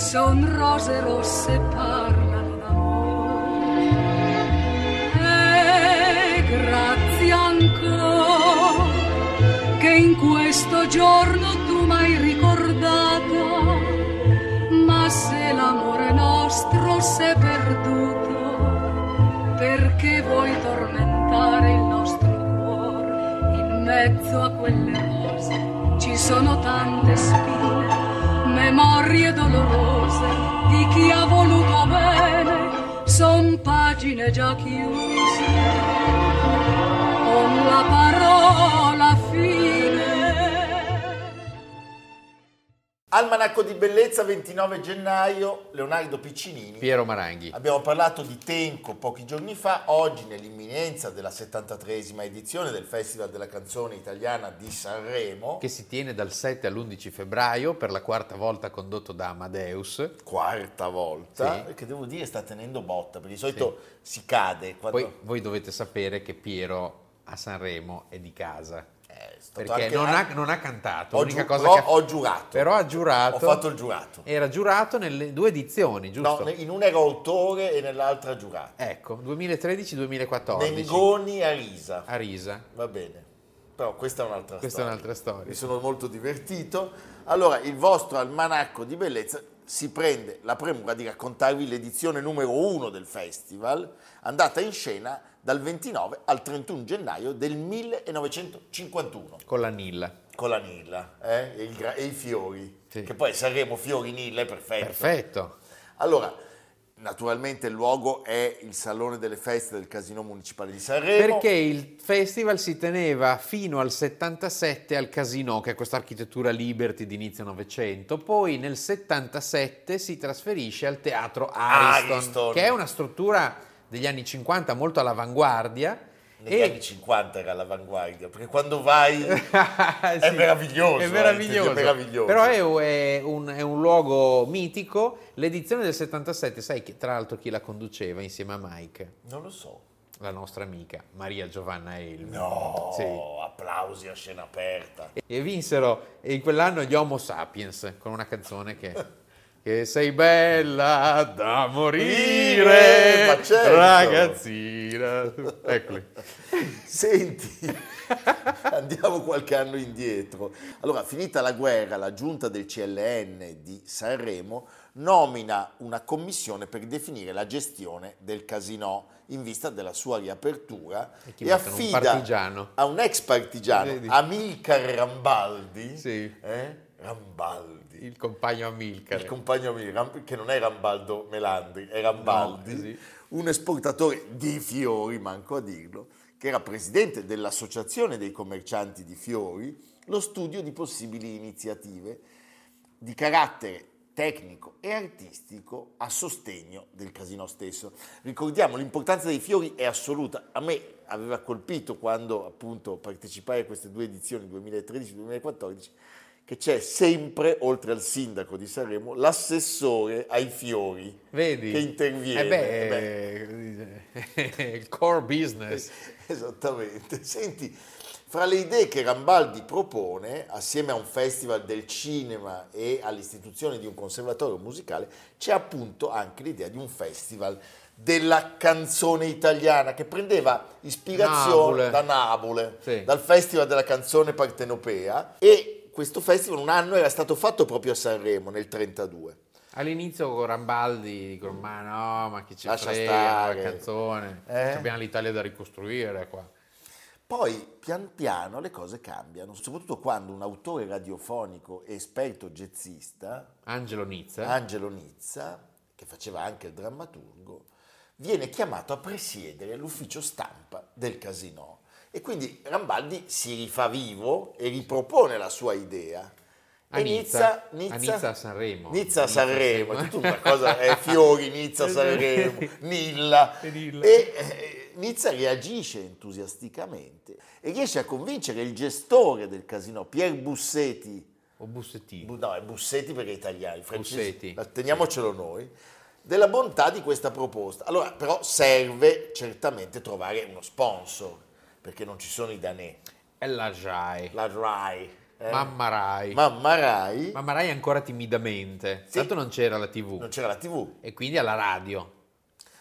son rose rosse parlano d'amore. E grazie ancora che in questo giorno tu m'hai ricordata ma se l'amore nostro s'è perduto perché vuoi tormentare il nostro cuore in mezzo a quelle rose? Ci sono tante spine memorie dolorose di chi ha voluto bene son pagine già chiuse. Con la parola Almanacco di bellezza 29 gennaio, Leonardo Piccinini. Piero Maranghi. Abbiamo parlato di Tenco pochi giorni fa, oggi nell'imminenza della 73esima edizione del Festival della canzone italiana di Sanremo. Che si tiene dal 7 all'11 febbraio per la quarta volta condotto da Amadeus. Quarta volta, sì. che devo dire sta tenendo botta, perché di solito sì. si cade. Quando... Poi voi dovete sapere che Piero a Sanremo è di casa perché non, ha, non, ha, cantato. Ho, giu- cosa che ha, ho giurato. Però ha giurato. Ho fatto il giurato. Era giurato nelle due edizioni, giusto? No, in una ero autore e nell'altra giurato. Ecco, 2013-2014. Mengoni a Risa. A Risa. Va bene. Però questa è un'altra questa storia. Questa è un'altra storia. Mi sono molto divertito. Allora, il vostro almanacco di bellezza si prende la premura di raccontarvi l'edizione numero uno del festival, andata in scena dal 29 al 31 gennaio del 1951. Con la Nilla. Con la Nilla eh? e, il, e, i fiori, sì. che poi saremo fiori Nilla, è perfetto. Perfetto. Allora, naturalmente il luogo è il Salone delle Feste del Casino Municipale di Sanremo. Perché il festival si teneva fino al 77 al Casino, che è questa architettura Liberty di inizio Novecento, poi nel 77 si trasferisce al Teatro Ariston, Ariston. che è una struttura degli anni 50 molto all'avanguardia. Negli e... anni 50 era all'avanguardia, perché quando vai sì, è meraviglioso. È meraviglioso. Eh, è meraviglioso. Però è, un, è, un, luogo mitico. L'edizione del 77, sai che, tra l'altro chi la conduceva insieme a Mike? Non lo so. La nostra amica Maria Giovanna Elmi. No, sì. applausi a scena aperta. E vinsero in quell'anno gli Homo Sapiens con una canzone che che sei bella da morire, eh, certo. ragazzina. Eccoli. Senti, andiamo qualche anno indietro. Allora, finita la guerra, la giunta del CLN di Sanremo nomina una commissione per definire la gestione del casino in vista della sua riapertura e, e affida un a un ex partigiano. Amilcar Rambaldi, sì. eh? Rambaldi il compagno Amilcare. Il compagno Amilcare, che non è Rambaldo Melandri, è Rambaldi, no, sì. un esportatore di fiori, manco a dirlo, che era presidente dell'Associazione dei commercianti di fiori, lo studio di possibili iniziative di carattere tecnico e artistico a sostegno del casino stesso. Ricordiamo, l'importanza dei fiori è assoluta. A me aveva colpito quando appunto partecipai a queste due edizioni, 2013-2014, che c'è sempre, oltre al sindaco di Sanremo, l'assessore ai fiori Vedi? che interviene. Eh beh, eh beh. il core business. Esattamente. Senti, fra le idee che Rambaldi propone, assieme a un festival del cinema e all'istituzione di un conservatorio musicale, c'è appunto anche l'idea di un festival della canzone italiana che prendeva ispirazione Nabule. da Nabule, sì. dal Festival della canzone partenopea e questo festival un anno era stato fatto proprio a Sanremo nel 1932. All'inizio con Rambaldi dicono ma no, ma chi ci Lascia frega, stare. la canzone, eh? abbiamo l'Italia da ricostruire qua. Poi pian piano le cose cambiano, soprattutto quando un autore radiofonico e esperto jazzista, Angelo Nizza, Angelo Nizza, che faceva anche il drammaturgo, viene chiamato a presiedere l'ufficio stampa del Casino. E quindi Rambaldi si rifà vivo e ripropone la sua idea. A E Nizza, Nizza, a Nizza a Sanremo. Nizza Nizza Sanremo, è tutta una cosa, eh, Fiori, Nizza a Sanremo, Nilla. E eh, Nizza reagisce entusiasticamente e riesce a convincere il gestore del casino, Pier Bussetti, O Bussettini. Bu- no, è Bussetti perché è italiano, Bussetti. teniamocelo noi, della bontà di questa proposta. Allora, però serve certamente trovare uno sponsor, perché non ci sono i danè. E la Rai. La RAI. eh? Mamma Rai. Mamma Rai, Mamma Rai ancora timidamente. Sì. Tanto non c'era la TV. non c'era la TV. E quindi alla radio.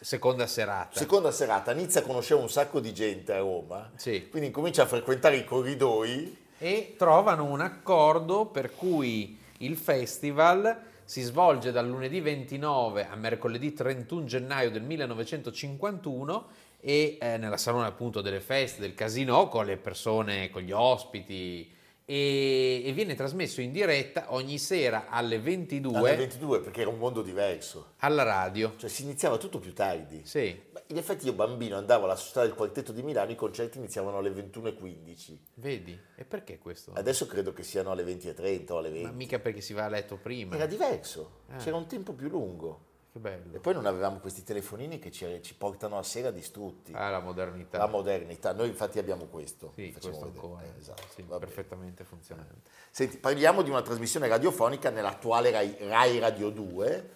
Seconda serata. Seconda serata, Nizza conosceva un sacco di gente a Roma, Sì. quindi comincia a frequentare i corridoi e trovano un accordo per cui il festival si svolge dal lunedì 29 a mercoledì 31 gennaio del 1951 e eh, nella salone appunto delle feste del casino con le persone, con gli ospiti e, viene trasmesso in diretta ogni sera alle 22 alle 22 perché era un mondo diverso, alla radio. cioè si iniziava tutto più tardi. Sì, Ma In effetti io bambino andavo alla società del quartetto di Milano, i concerti iniziavano alle 21.15. vedi? E perché questo? Adesso credo che siano alle 20.30 o alle 20. Ma mica perché si va a letto prima. Era diverso, Ah. c'era un tempo più lungo. Che bello. E poi non avevamo questi telefonini che ci, ci portano a sera distrutti. Ah, la modernità. La modernità, noi infatti abbiamo questo. Sì, Facciamo questo vedere. ancora. Eh, esatto, Sì, perfettamente funzionante. Senti, parliamo di una trasmissione radiofonica nell'attuale Rai, Rai Radio 2.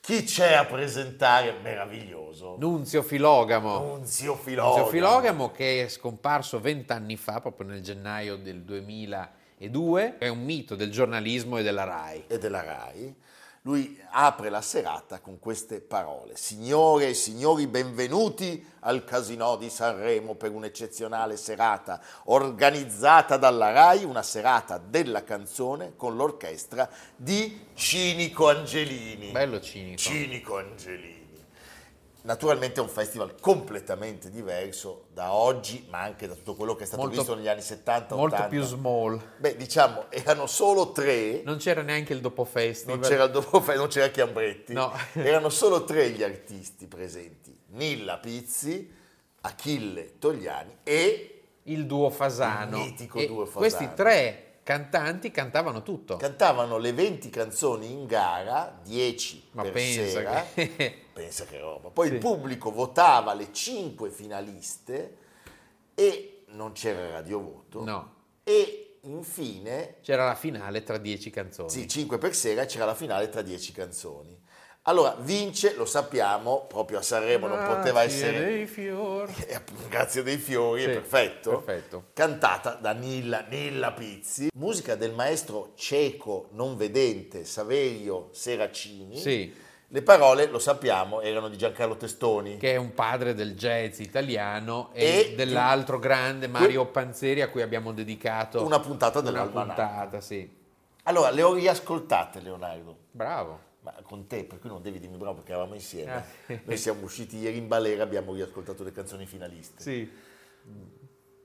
Chi c'è a presentare? Meraviglioso. Nunzio Filogamo. Nunzio Filogamo. Nunzio Filogamo che è scomparso vent'anni fa, proprio nel gennaio del 2002, è un mito del giornalismo e della RAI. e della RAI, lui apre la serata con queste parole. Signore e signori, benvenuti al Casino di Sanremo per un'eccezionale serata organizzata dalla RAI, una serata della canzone con l'orchestra di Cinico Angelini. Bello cinico. Cinico Angelini. Naturalmente è un festival completamente diverso da oggi, ma anche da tutto quello che è stato Molto- visto negli anni 70, Molto 80. più small. Beh, diciamo, erano solo tre Non c'era neanche il dopo festival. non c'era il dopo non c'era Chiambretti, No. erano solo tre gli artisti presenti, Nilla Pizzi, Achille Togliani e il duo Fasano. Il mitico E duo Fasano. Questi tre cantanti cantavano tutto. cantavano le 20 canzoni in gara, 10 Ma per pensa sera. che... Pensa che roba. Poi Sì. il pubblico votava le 5 finaliste e non c'era radiovoto. no, E infine c'era la finale tra dieci canzoni. Sì, 5 per sera, c'era la finale tra 10 canzoni. Allora, vince, lo sappiamo, proprio a Sanremo non poteva Grazie essere... dei fiori. Eh, appunto, Grazie dei fiori, Sì, è perfetto. perfetto. Cantata da Nilla, Nilla Pizzi. Musica del maestro cieco non vedente Saverio Seracini. Sì, Le parole, lo sappiamo, erano di Giancarlo Testoni. che è un padre del jazz italiano e, E- dell'altro grande Mario Panzeri a cui abbiamo dedicato Una puntata una dell'almanacco. puntata, sì. Allora, le ho riascoltate, Leonardo. Bravo. Ma con te, per cui non devi dirmi bravo perché eravamo insieme. Ah. Noi siamo usciti ieri in balera, abbiamo riascoltato le canzoni finaliste. Sì,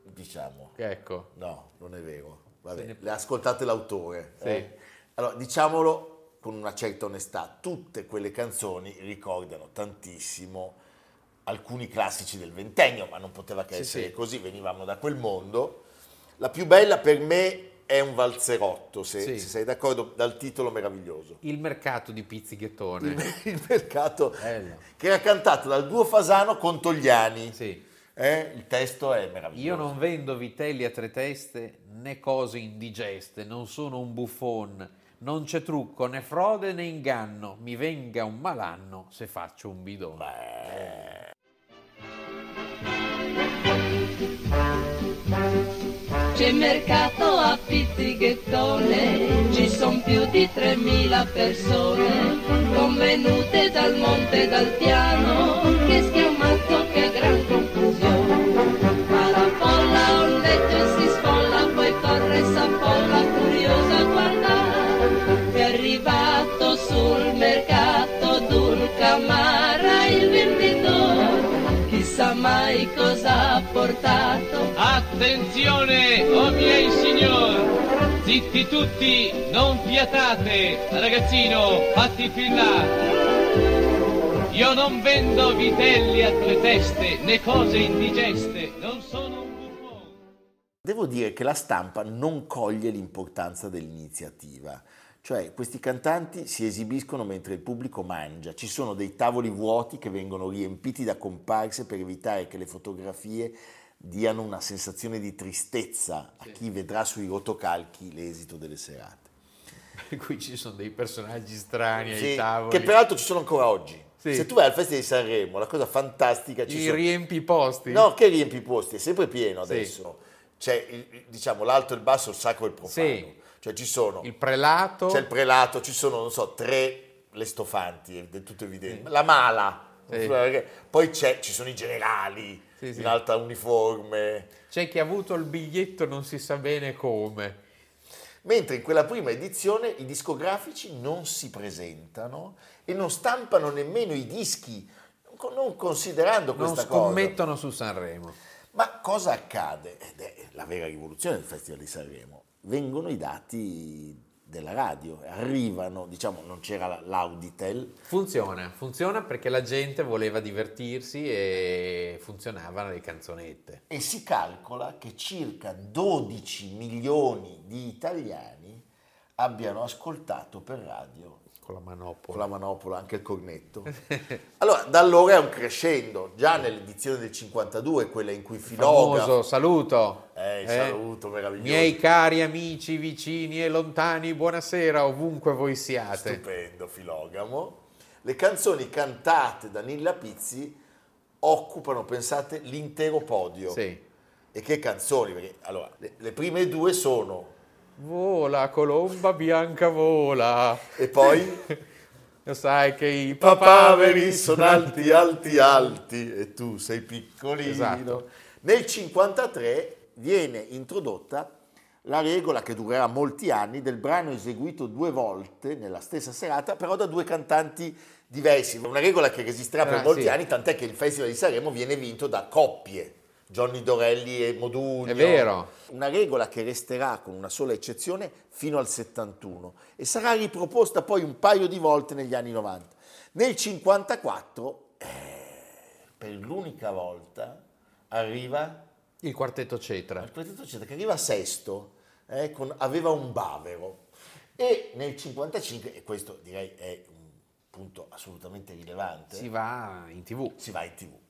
Diciamo. ecco. No, non è vero. Vabbè, ne- le ascoltate l'autore. Sì. eh. Allora, diciamolo con una certa onestà, tutte quelle canzoni ricordano tantissimo alcuni classici del ventennio, ma non poteva che Sì, essere sì. così, venivamo da quel mondo. La più bella per me è un valzerotto, se, Sì. se sei d'accordo, dal titolo meraviglioso. Il mercato di pizzighettone. Il, il mercato Bello. che era cantato dal duo Fasano con Togliani. Sì. Eh, il testo è meraviglioso. Io non vendo vitelli a tre teste né cose indigeste, non sono un buffon, non c'è trucco né frode né inganno, mi venga un malanno se faccio un bidone. Beh, C'è mercato a Pizzighettone, ci son più di 3.000 persone, convenute dal monte e dal piano, che schiamazzo, che gran confusione. Ma la folla ondeggia si sfolla, portato. Attenzione, oh miei signor, zitti tutti, non fiatate, ragazzino, fatti là. Io non vendo vitelli a tre teste, né cose indigeste, non sono un buffone. Devo dire che la stampa non coglie l'importanza dell'iniziativa. Cioè questi cantanti si esibiscono mentre il pubblico mangia, ci sono dei tavoli vuoti che vengono riempiti da comparse per evitare che le fotografie diano una sensazione di tristezza a chi vedrà sui rotocalchi l'esito delle serate. Per cui ci sono dei personaggi strani sì, ai tavoli. Che peraltro ci sono ancora oggi. Sì. Se tu vai al Festival di Sanremo, la cosa fantastica... Ci sono... riempi i posti? No, che riempi i posti, è sempre pieno adesso. Sì. C'è, diciamo, l'alto e il basso, il sacro e il profano. Sì cioè ci sono... Il prelato. C'è il prelato, ci sono, non so, tre le stofanti, è tutto evidente. Sì. La mala. Sì. Poi ci sono i generali sì, in alta uniforme. C'è chi ha avuto il biglietto non si sa bene come. Mentre in quella prima edizione i discografici non si presentano e non stampano nemmeno i dischi, non considerando questa cosa. Non scommettono su Sanremo. Ma cosa accade? Ed è la vera rivoluzione del Festival di Sanremo vengono i dati della radio, arrivano, diciamo non c'era l'Auditel. Funziona, funziona perché la gente voleva divertirsi e funzionavano le canzonette. E si calcola che circa 12 milioni di italiani abbiano ascoltato per radio con la manopola. Con la manopola, anche il cornetto. allora, da allora è un crescendo. Già nell'edizione del 52, quella in cui Filoga... Famoso, saluto. Eh, eh, saluto meraviglioso. Miei cari amici, vicini e lontani, buonasera, ovunque voi siate. Stupendo, Filogamo. Le canzoni cantate da Nilla Pizzi occupano, pensate, l'intero podio. Sì. E che canzoni? Perché, allora, le, le prime due sono Vola, colomba bianca, vola. E poi? Lo sai che i papaveri sono alti, alti, alti e tu sei piccolino. Esatto. Nel 1953 viene introdotta la regola che durerà molti anni del brano eseguito due volte nella stessa serata, però da due cantanti diversi. Una regola che resisterà per ah, molti sì. anni, tant'è che il Festival di Sanremo viene vinto da coppie Johnny Dorelli e Modugno. È vero. Una regola che resterà con una sola eccezione fino al 71 e sarà riproposta poi un paio di volte negli anni 90. Nel 54, eh, per l'unica volta, arriva... Il quartetto Cetra. Il quartetto Cetra che arriva sesto, eh, con, aveva un bavero. E nel 55, e questo direi è un punto assolutamente rilevante... Si va in tv. Si va in tv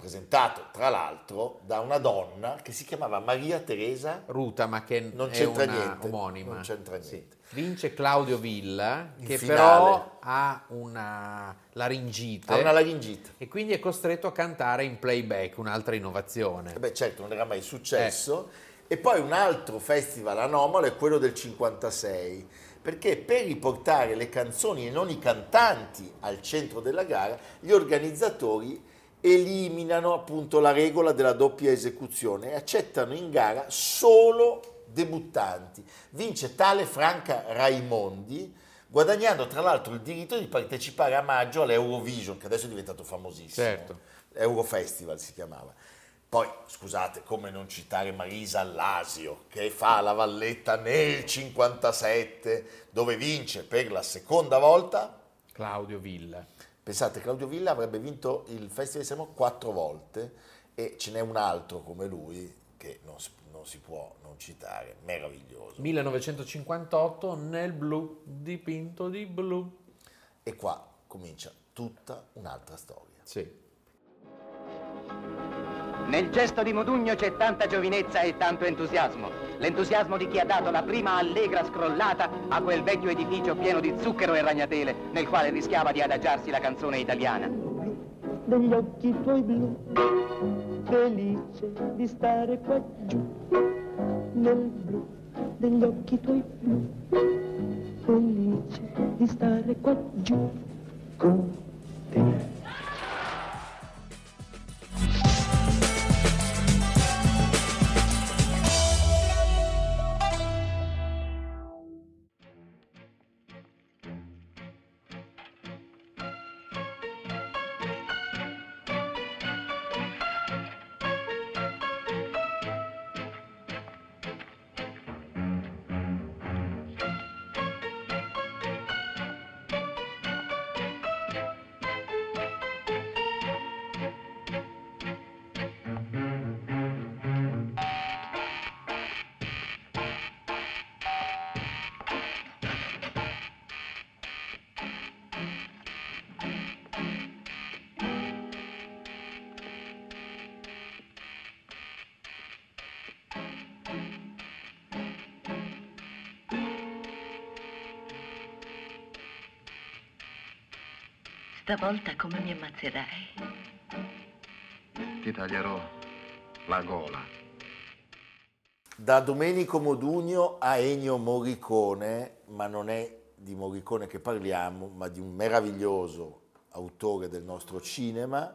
presentato tra l'altro da una donna che si chiamava Maria Teresa Ruta, ma che non c'entra niente, omonima. Non c'entra niente. Sì. Vince Claudio Villa, In che finale. però ha una laringite. Ha una laringite. E quindi è costretto a cantare in playback, un'altra innovazione. Eh beh, certo, non era mai successo. Eh. E poi un altro festival anomalo è quello del 56 perché per riportare le canzoni e non i cantanti al centro della gara, gli organizzatori eliminano appunto la regola della doppia esecuzione e accettano in gara solo debuttanti. Vince tale Franca Raimondi, guadagnando tra l'altro il diritto di partecipare a maggio all'Eurovision, che adesso è diventato famosissimo. Certo. Eurofestival si chiamava. Poi, scusate, come non citare Marisa Allasio, che fa la valletta nel 57, dove vince per la seconda volta Claudio Villa. Pensate, Claudio Villa avrebbe vinto il Festival di Sanremo quattro volte e ce n'è un altro come lui che non, non si può non citare, meraviglioso. 1958 nel blu, dipinto di blu. E qua comincia tutta un'altra storia. Sì. Nel gesto di Modugno c'è tanta giovinezza e tanto entusiasmo. L'entusiasmo di chi ha dato la prima allegra scrollata a quel vecchio edificio pieno di zucchero e ragnatele nel quale rischiava di adagiarsi la canzone italiana. Degli occhi tuoi blu, felice di stare qua giù, nel blu degli occhi tuoi blu, felice di stare qua giù con Stavolta come mi ammazzerai? Ti taglierò la gola. Da Domenico Modugno a Ennio Morricone, ma non è di Morricone che parliamo, ma di un meraviglioso autore del nostro cinema,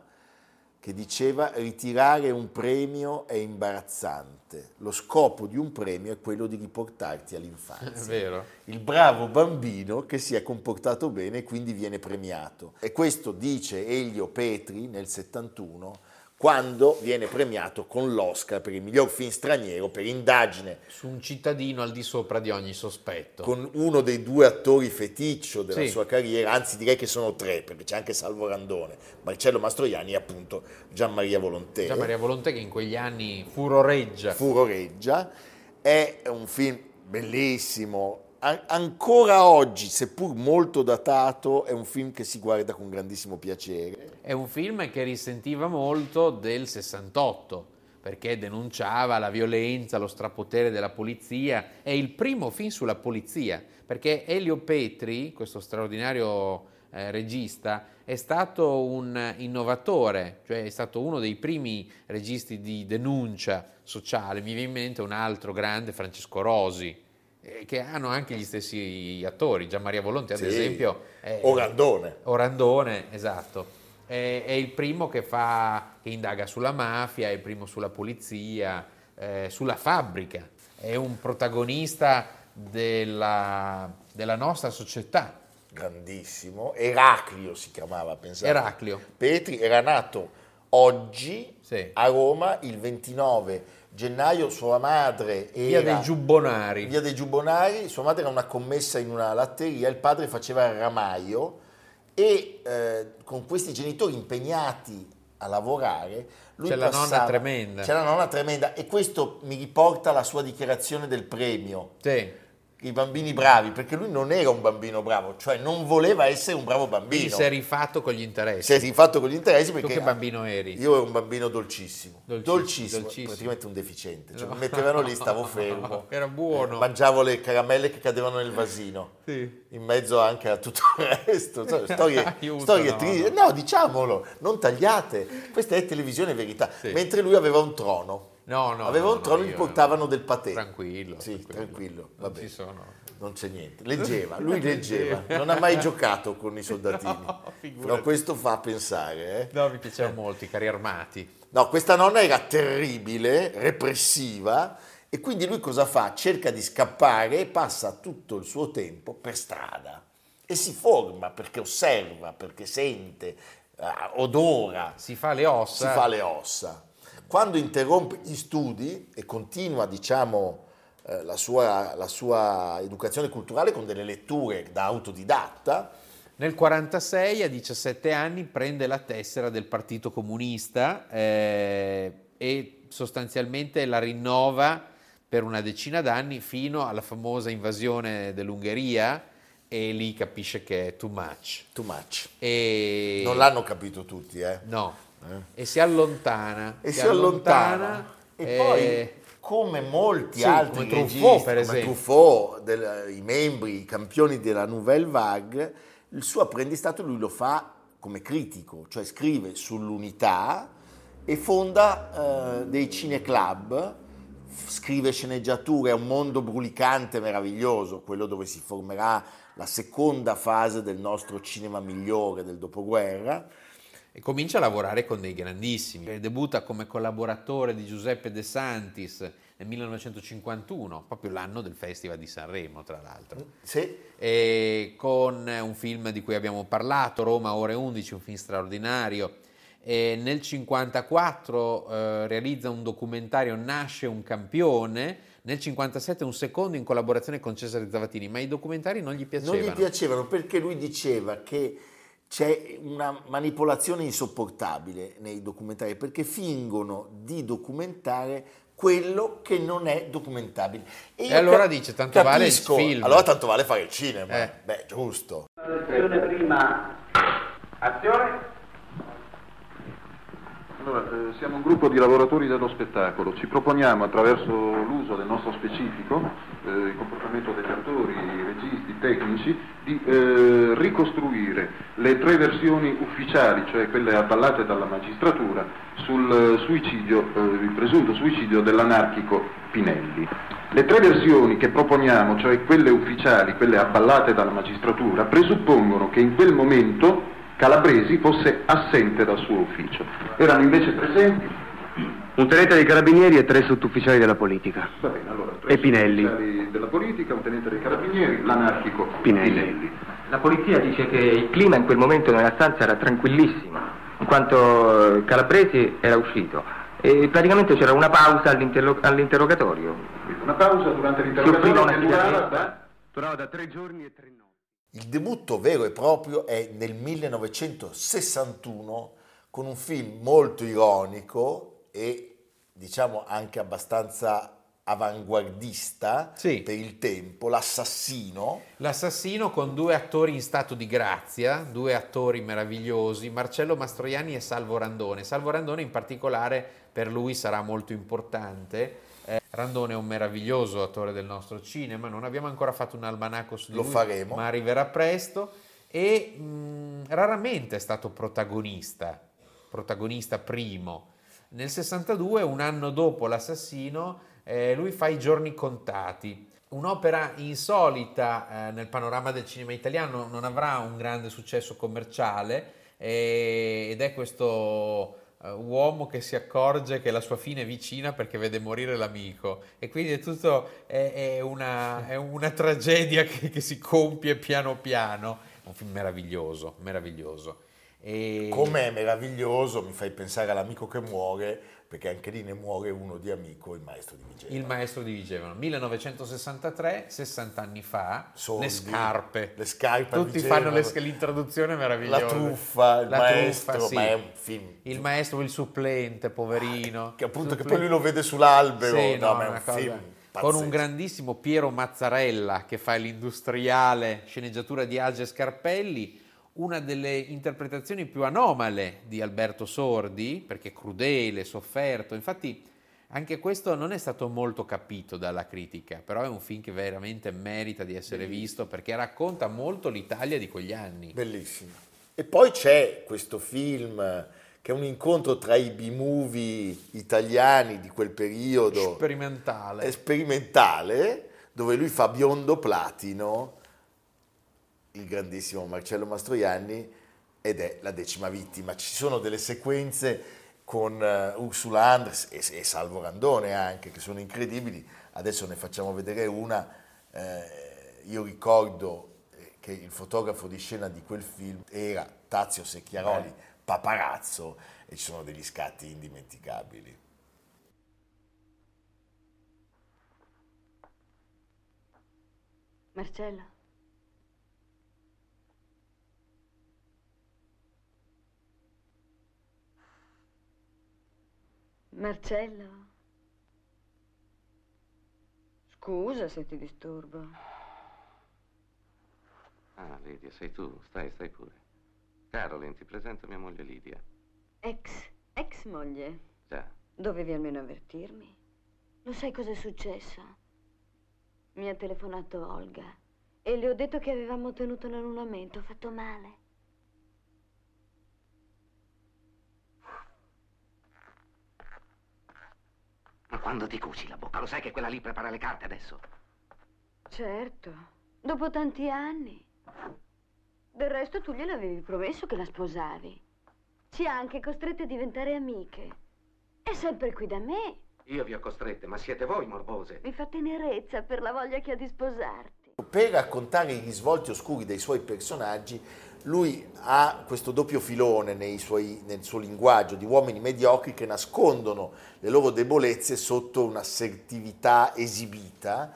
che diceva ritirare un premio è imbarazzante, lo scopo di un premio è quello di riportarti all'infanzia. È vero. Il bravo bambino che si è comportato bene e quindi viene premiato. E questo dice Elio Petri nel 71 quando viene premiato con l'Oscar per il miglior film straniero per indagine su un cittadino al di sopra di ogni sospetto. Con uno dei due attori feticcio della Sì. sua carriera, anzi direi che sono tre, perché c'è anche Salvo Randone, Marcello Mastroianni e appunto Gian Maria Volontè. Gian Maria Volontè che in quegli anni furoreggia. Furoreggia. È un film bellissimo. An- ancora oggi, seppur molto datato, è un film che si guarda con grandissimo piacere. È un film che risentiva molto del 68 perché denunciava la violenza, lo strapotere della polizia. È il primo film sulla polizia perché Elio Petri, questo straordinario eh, regista, è stato un innovatore, cioè è stato uno dei primi registi di denuncia sociale. Mi viene in mente un altro grande, Francesco Rosi, che hanno anche gli stessi attori. Gian Maria Volonte, ad Sì. esempio. è- Orandone. Orandone, esatto. È, è il primo che, fa, che indaga sulla mafia, è il primo sulla polizia, eh, sulla fabbrica. È un protagonista della, della nostra società. Grandissimo. Eraclio si chiamava, pensate. Eraclio. Petri era nato oggi Sì. a Roma il 29 gennaio. Sua madre Via era... dei Giubbonari. Via dei Giubbonari, sua madre era una commessa in una latteria, il padre faceva il ramaio e eh, con questi genitori impegnati a lavorare, lui C'è la nonna passava- tremenda. C'è la nonna tremenda e questo mi riporta alla sua dichiarazione del premio. Sì. I bambini bravi, perché lui non era un bambino bravo, cioè non voleva essere un bravo Quindi bambino. si è rifatto con gli interessi. Si è rifatto con gli interessi Tu perché che bambino eri? io ero un bambino dolcissimo, Dolcissimo, dolcissimo, dolcissimo. praticamente un deficiente. Cioè, No. mi mettevano lì, stavo fermo. Era buono. Mangiavo le caramelle che cadevano nel vasino. Sì. In mezzo anche a tutto il resto, Cioè, storie, Aiuto, storie no, tristi. No, diciamolo, non tagliate. Questa è televisione verità. Sì. Mentre lui aveva un trono. No, no. aveva no, un trono, no, gli portavano del patè. Tranquillo. Sì, tranquillo. Non ci sono. Non c'è niente. Leggeva, lui leggeva. Non ha mai giocato con i soldatini. No, questo fa pensare, eh. No, mi piacevano molto i carri armati. No, questa nonna era terribile, repressiva e quindi lui cosa fa? Cerca di scappare e passa tutto il suo tempo per strada e si forma perché osserva, perché sente, eh, odora, Si fa le ossa. si fa le ossa. Quando interrompe gli studi e continua, diciamo, eh, la, sua, la sua educazione culturale con delle letture da autodidatta, Nel 46, a 17 anni, prende la tessera del Partito Comunista eh, e sostanzialmente la rinnova per una decina d'anni fino alla famosa invasione dell'Ungheria e lì capisce che è too much. too much. E... Non l'hanno capito tutti, eh. No. E si allontana. e si, allontana, e eh, poi come molti sì, altri come Truffaut, registi, per come esempio. Truffaut, del- i membri, i campioni della Nouvelle Vague, il suo apprendistato lui lo fa come critico, cioè scrive sull'unità e fonda eh, dei cineclub, scrive sceneggiature, è un mondo brulicante, meraviglioso, quello dove si formerà la seconda fase del nostro cinema migliore del dopoguerra. E comincia a lavorare con dei grandissimi. Debutta come collaboratore di Giuseppe De Santis nel 1951, proprio l'anno del Festival di Sanremo, tra l'altro. Sì, E con un film di cui abbiamo parlato, Roma ore 11, un film straordinario. E nel 1954 eh, realizza un documentario Nasce un campione, nel 1957 un secondo in collaborazione con Cesare Zavattini, ma i documentari non gli piacevano. Non gli piacevano perché lui diceva che c'è una manipolazione insopportabile nei documentari perché fingono di documentare quello che non è documentabile. io E allora cap- dice, tanto vale il capisco, film. Allora tanto vale fare il cinema. Eh. Beh, giusto. Azione prima. Azione. Allora, eh, siamo un gruppo di lavoratori dello spettacolo, ci proponiamo attraverso l'uso del nostro specifico, eh, il comportamento degli attori, registi, tecnici, di eh, ricostruire le tre versioni ufficiali, cioè quelle avvallate dalla magistratura, sul suicidio, eh, presunto suicidio dell'anarchico Pinelli. Le tre versioni che proponiamo, cioè quelle ufficiali, quelle avvallate dalla magistratura, presuppongono che in quel momento Calabresi fosse assente dal suo ufficio. Erano invece presenti un tenente dei carabinieri e tre sottufficiali della politica. Va bene, allora, e Pinelli. della politica, un tenente dei carabinieri, l'anarchico Pinelli. Pinelli. La polizia dice che il clima in quel momento nella stanza era tranquillissimo, in quanto Calabresi era uscito. E praticamente c'era una pausa all'interlo- all'interrogatorio. Una pausa durante l'interrogatorio che una durava da... Durava da tre giorni e tre notti. Il debutto vero e proprio è nel 1961 con un film molto ironico e diciamo anche abbastanza avanguardista Sì. per il tempo, L'assassino. L'assassino con due attori in stato di grazia, due attori meravigliosi, Marcello Mastroianni e Salvo Randone. Salvo Randone in particolare per lui sarà molto importante. Eh, Randone è un meraviglioso attore del nostro cinema, non abbiamo ancora fatto un almanacco su di Lo lui, faremo. ma arriverà presto e mh, raramente è stato protagonista, protagonista primo. Nel 62, un anno dopo l'assassino, eh, lui fa I giorni contati, un'opera insolita eh, nel panorama del cinema italiano, non avrà un grande successo commerciale eh, ed è questo eh, uomo che si accorge che la sua fine è vicina perché vede morire l'amico e quindi è tutto è, è una, è una tragedia che, che si compie piano piano. Un film meraviglioso, meraviglioso. E... Com'è meraviglioso, mi fai pensare all'amico che muore, perché anche lì ne muore uno di amico, il maestro di Vigevano. Il maestro di Vigevano, 1963, 60 anni fa, Soldi, le scarpe. le scarpe Tutti Vigevano. fanno le- l'introduzione meravigliosa. La truffa, il La maestro, truffa, sì. ma è un film Il maestro, il supplente, poverino. che appunto che Supplente. poi lui lo vede sull'albero, Sì, no, no, ma è un cosa- film con pazzesco. un grandissimo Piero Mazzarella che fa l'industriale, sceneggiatura di Age Scarpelli, una delle interpretazioni più anomale di Alberto Sordi, perché crudele, sofferto, infatti anche questo non è stato molto capito dalla critica, però è un film che veramente merita di essere visto perché racconta molto l'Italia di quegli anni. Bellissimo. E poi c'è questo film che è un incontro tra i B-movie italiani di quel periodo Sperimentale. sperimentale, dove lui fa biondo platino, il grandissimo Marcello Mastroianni, ed è la decima vittima. Ci sono delle sequenze con eh, Ursula Andres e, e Salvo Randone anche, che sono incredibili. Adesso ne facciamo vedere una. Eh, io ricordo eh, che il fotografo di scena di quel film era Tazio Secchiaroli, paparazzo, e ci sono degli scatti indimenticabili. Marcello? Marcello? Scusa se ti disturbo. Ah, Lidia, sei tu. Stai, stai pure. Caroline, ti presento mia moglie Lidia. Ex, ex moglie. Già. Dovevi almeno avvertirmi. Lo sai cosa è successo? Mi ha telefonato Olga e le ho detto che avevamo tenuto un annullamento. Ho fatto male. Ma quando ti cuci la bocca, lo sai che quella lì prepara le carte adesso? Certo, dopo tanti anni. Del resto tu gliel'avevi promesso che la sposavi. Ci ha anche costrette a diventare amiche. È sempre qui da me. Io vi ho costrette, ma siete voi morbose. Mi fa tenerezza per la voglia che ha di sposarti. Per raccontare i risvolti oscuri dei suoi personaggi, lui ha questo doppio filone suoi- nel suo linguaggio di uomini mediocri che nascondono le loro debolezze sotto un'assertività esibita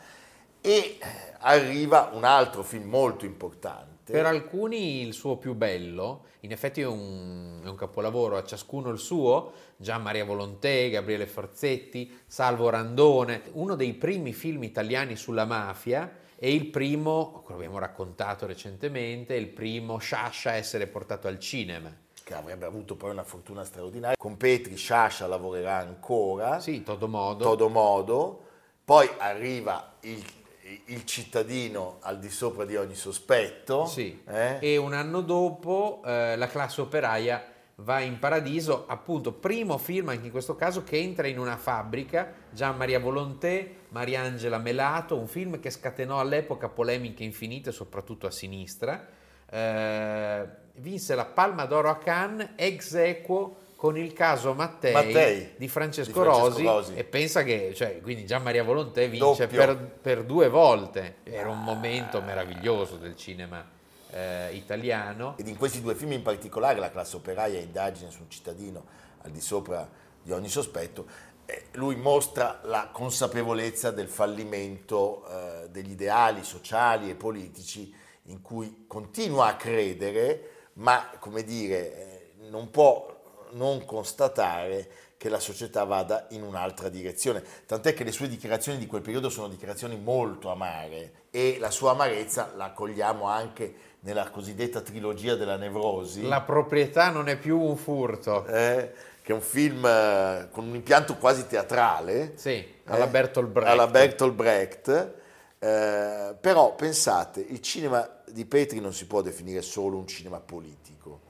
e eh, arriva un altro film molto importante. Per alcuni il suo più bello, in effetti è un, è un capolavoro, a ciascuno il suo, Gian Maria Volontè, Gabriele Forzetti, Salvo Randone, uno dei primi film italiani sulla mafia e il primo, come abbiamo raccontato recentemente, il primo Sciascia a essere portato al cinema. che avrebbe avuto poi una fortuna straordinaria. Con Petri Sciascia lavorerà ancora. Sì, todo modo. Todo modo. Poi arriva il, il cittadino al di sopra di ogni sospetto. Sì. eh? E un anno dopo eh, la classe operaia va in paradiso, appunto, primo film anche in questo caso che entra in una fabbrica, Gian Maria Volonté, Mariangela Melato, un film che scatenò all'epoca polemiche infinite, soprattutto a sinistra. Eh, vinse la Palma d'Oro a Cannes, ex equo con il caso Mattei, Mattei, di Francesco, di Francesco Rosi, Rosi. e pensa che, cioè, quindi Gian Maria Volonté vince per, per due volte, era un momento meraviglioso del cinema eh, italiano. Ed in questi due film in particolare, La classe operaia Indagine su un cittadino al di sopra di ogni sospetto, eh, lui mostra la consapevolezza del fallimento eh, degli ideali sociali e politici in cui continua a credere, ma come dire, eh, non può non constatare che la società vada in un'altra direzione. Tant'è che le sue dichiarazioni di quel periodo sono dichiarazioni molto amare e la sua amarezza la cogliamo anche nella cosiddetta trilogia della nevrosi. La proprietà non è più un furto. eh, che è un film eh, con un impianto quasi teatrale. Sì, alla Bertolt Brecht. Alla Bertolt Brecht. Eh, però pensate, il cinema di Petri non si può definire solo un cinema politico,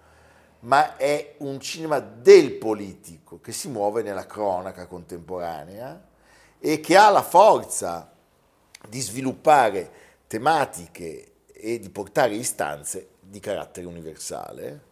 ma è un cinema del politico che si muove nella cronaca contemporanea e che ha la forza di sviluppare tematiche e di portare istanze di carattere universale.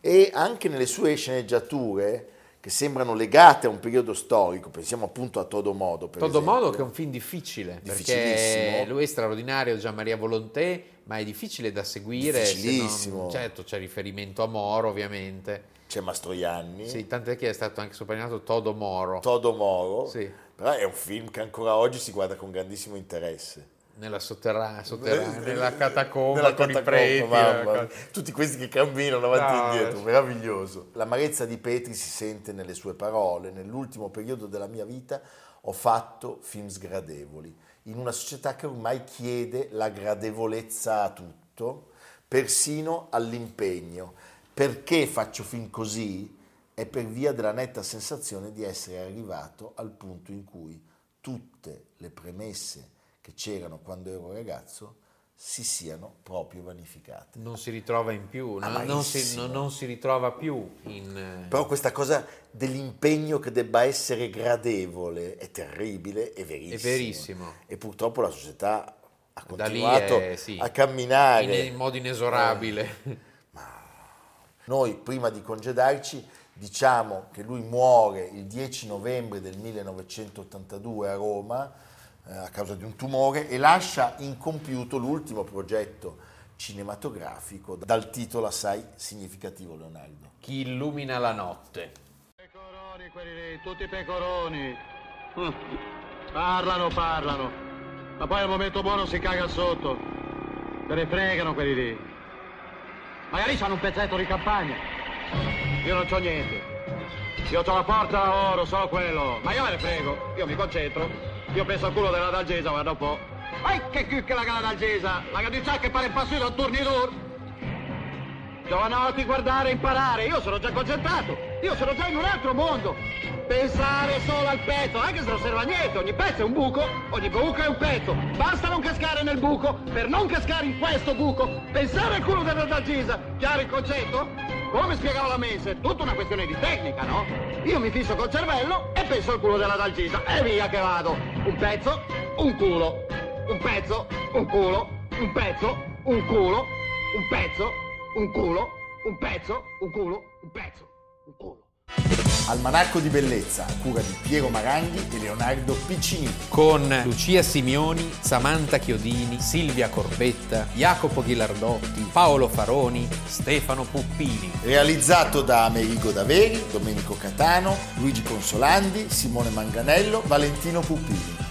E anche nelle sue sceneggiature che sembrano legate a un periodo storico, pensiamo appunto a Todo Modo. Per Todo esempio. modo che è un film difficile, perché Difficilissimo. lui è straordinario, Gian Maria Volonté, ma è difficile da seguire. se non- Difficilissimo. certo, c'è riferimento a Moro, ovviamente. C'è Mastroianni, Sì, tant'è che è stato anche sottolineato Todo Moro. Todo Moro, Sì. però è un film che ancora oggi si guarda con grandissimo interesse. Nella sotterranea, Eh, nella catacomba nella con i catacomba, preti. mamma. Tutti questi che camminano avanti No, e indietro, sì. meraviglioso. L'amarezza di Petri si sente nelle sue parole. Nell'ultimo periodo della mia vita ho fatto film sgradevoli, in una società che ormai chiede la gradevolezza a tutto, persino all'impegno. Perché faccio film così? È per via della netta sensazione di essere arrivato al punto in cui tutte le premesse che c'erano quando ero ragazzo si siano proprio vanificate. Non si ritrova in più, no? non, si, Amarissimo. non- si ritrova più in... eh, Però questa cosa dell'impegno che debba essere gradevole è terribile, è verissimo. È verissimo. E purtroppo la società ha continuato è, sì, a camminare. in, in modo inesorabile. Noi prima di congedarci diciamo che lui muore il 10 novembre del 1982 a Roma eh, a causa di un tumore e lascia incompiuto l'ultimo progetto cinematografico dal titolo assai significativo Leonardo. Chi illumina la notte. Pecoroni quelli lì, tutti pecoroni. Mm. Parlano, parlano. Ma poi al momento buono si caga sotto. Se ne fregano quelli lì. Magari hanno un pezzetto di campagna. Io non c'ho niente. Io ho la porta a oro, solo quello. Ma io me ne frego, io mi concentro. Io penso al culo della Dalgesa, guarda un po'. Ma che cucca la Dalgesa? La gadiccia che pare passato al turnidur. Giovanotti, guardare, imparare. Io sono già concentrato. Io sono già in un altro mondo. Pensare solo al pezzo, anche se non serve a niente. Ogni pezzo è un buco, ogni buco è un pezzo. Basta non cascare nel buco per non cascare in questo buco. Pensare al culo della Dalgisa. Chiaro il concetto? Come spiegava la Mensa, è tutta una questione di tecnica, no? Io mi fisso col cervello e penso al culo della Dalgisa. E via che vado. Un pezzo, un culo. Un pezzo, un culo. Un pezzo, un culo. Un pezzo, un culo. Un pezzo, un culo. Un pezzo, un culo. Almanacco di bellezza a cura di Piero Maranghi e Leonardo Piccini. Con Lucia Simioni, Samantha Chiodini, Silvia Corbetta, Jacopo Ghilardotti, Paolo Faroni, Stefano Puppini. Realizzato da Amerigo Daveri, Domenico Catano, Luigi Consolandi, Simone Manganello, Valentino Puppini.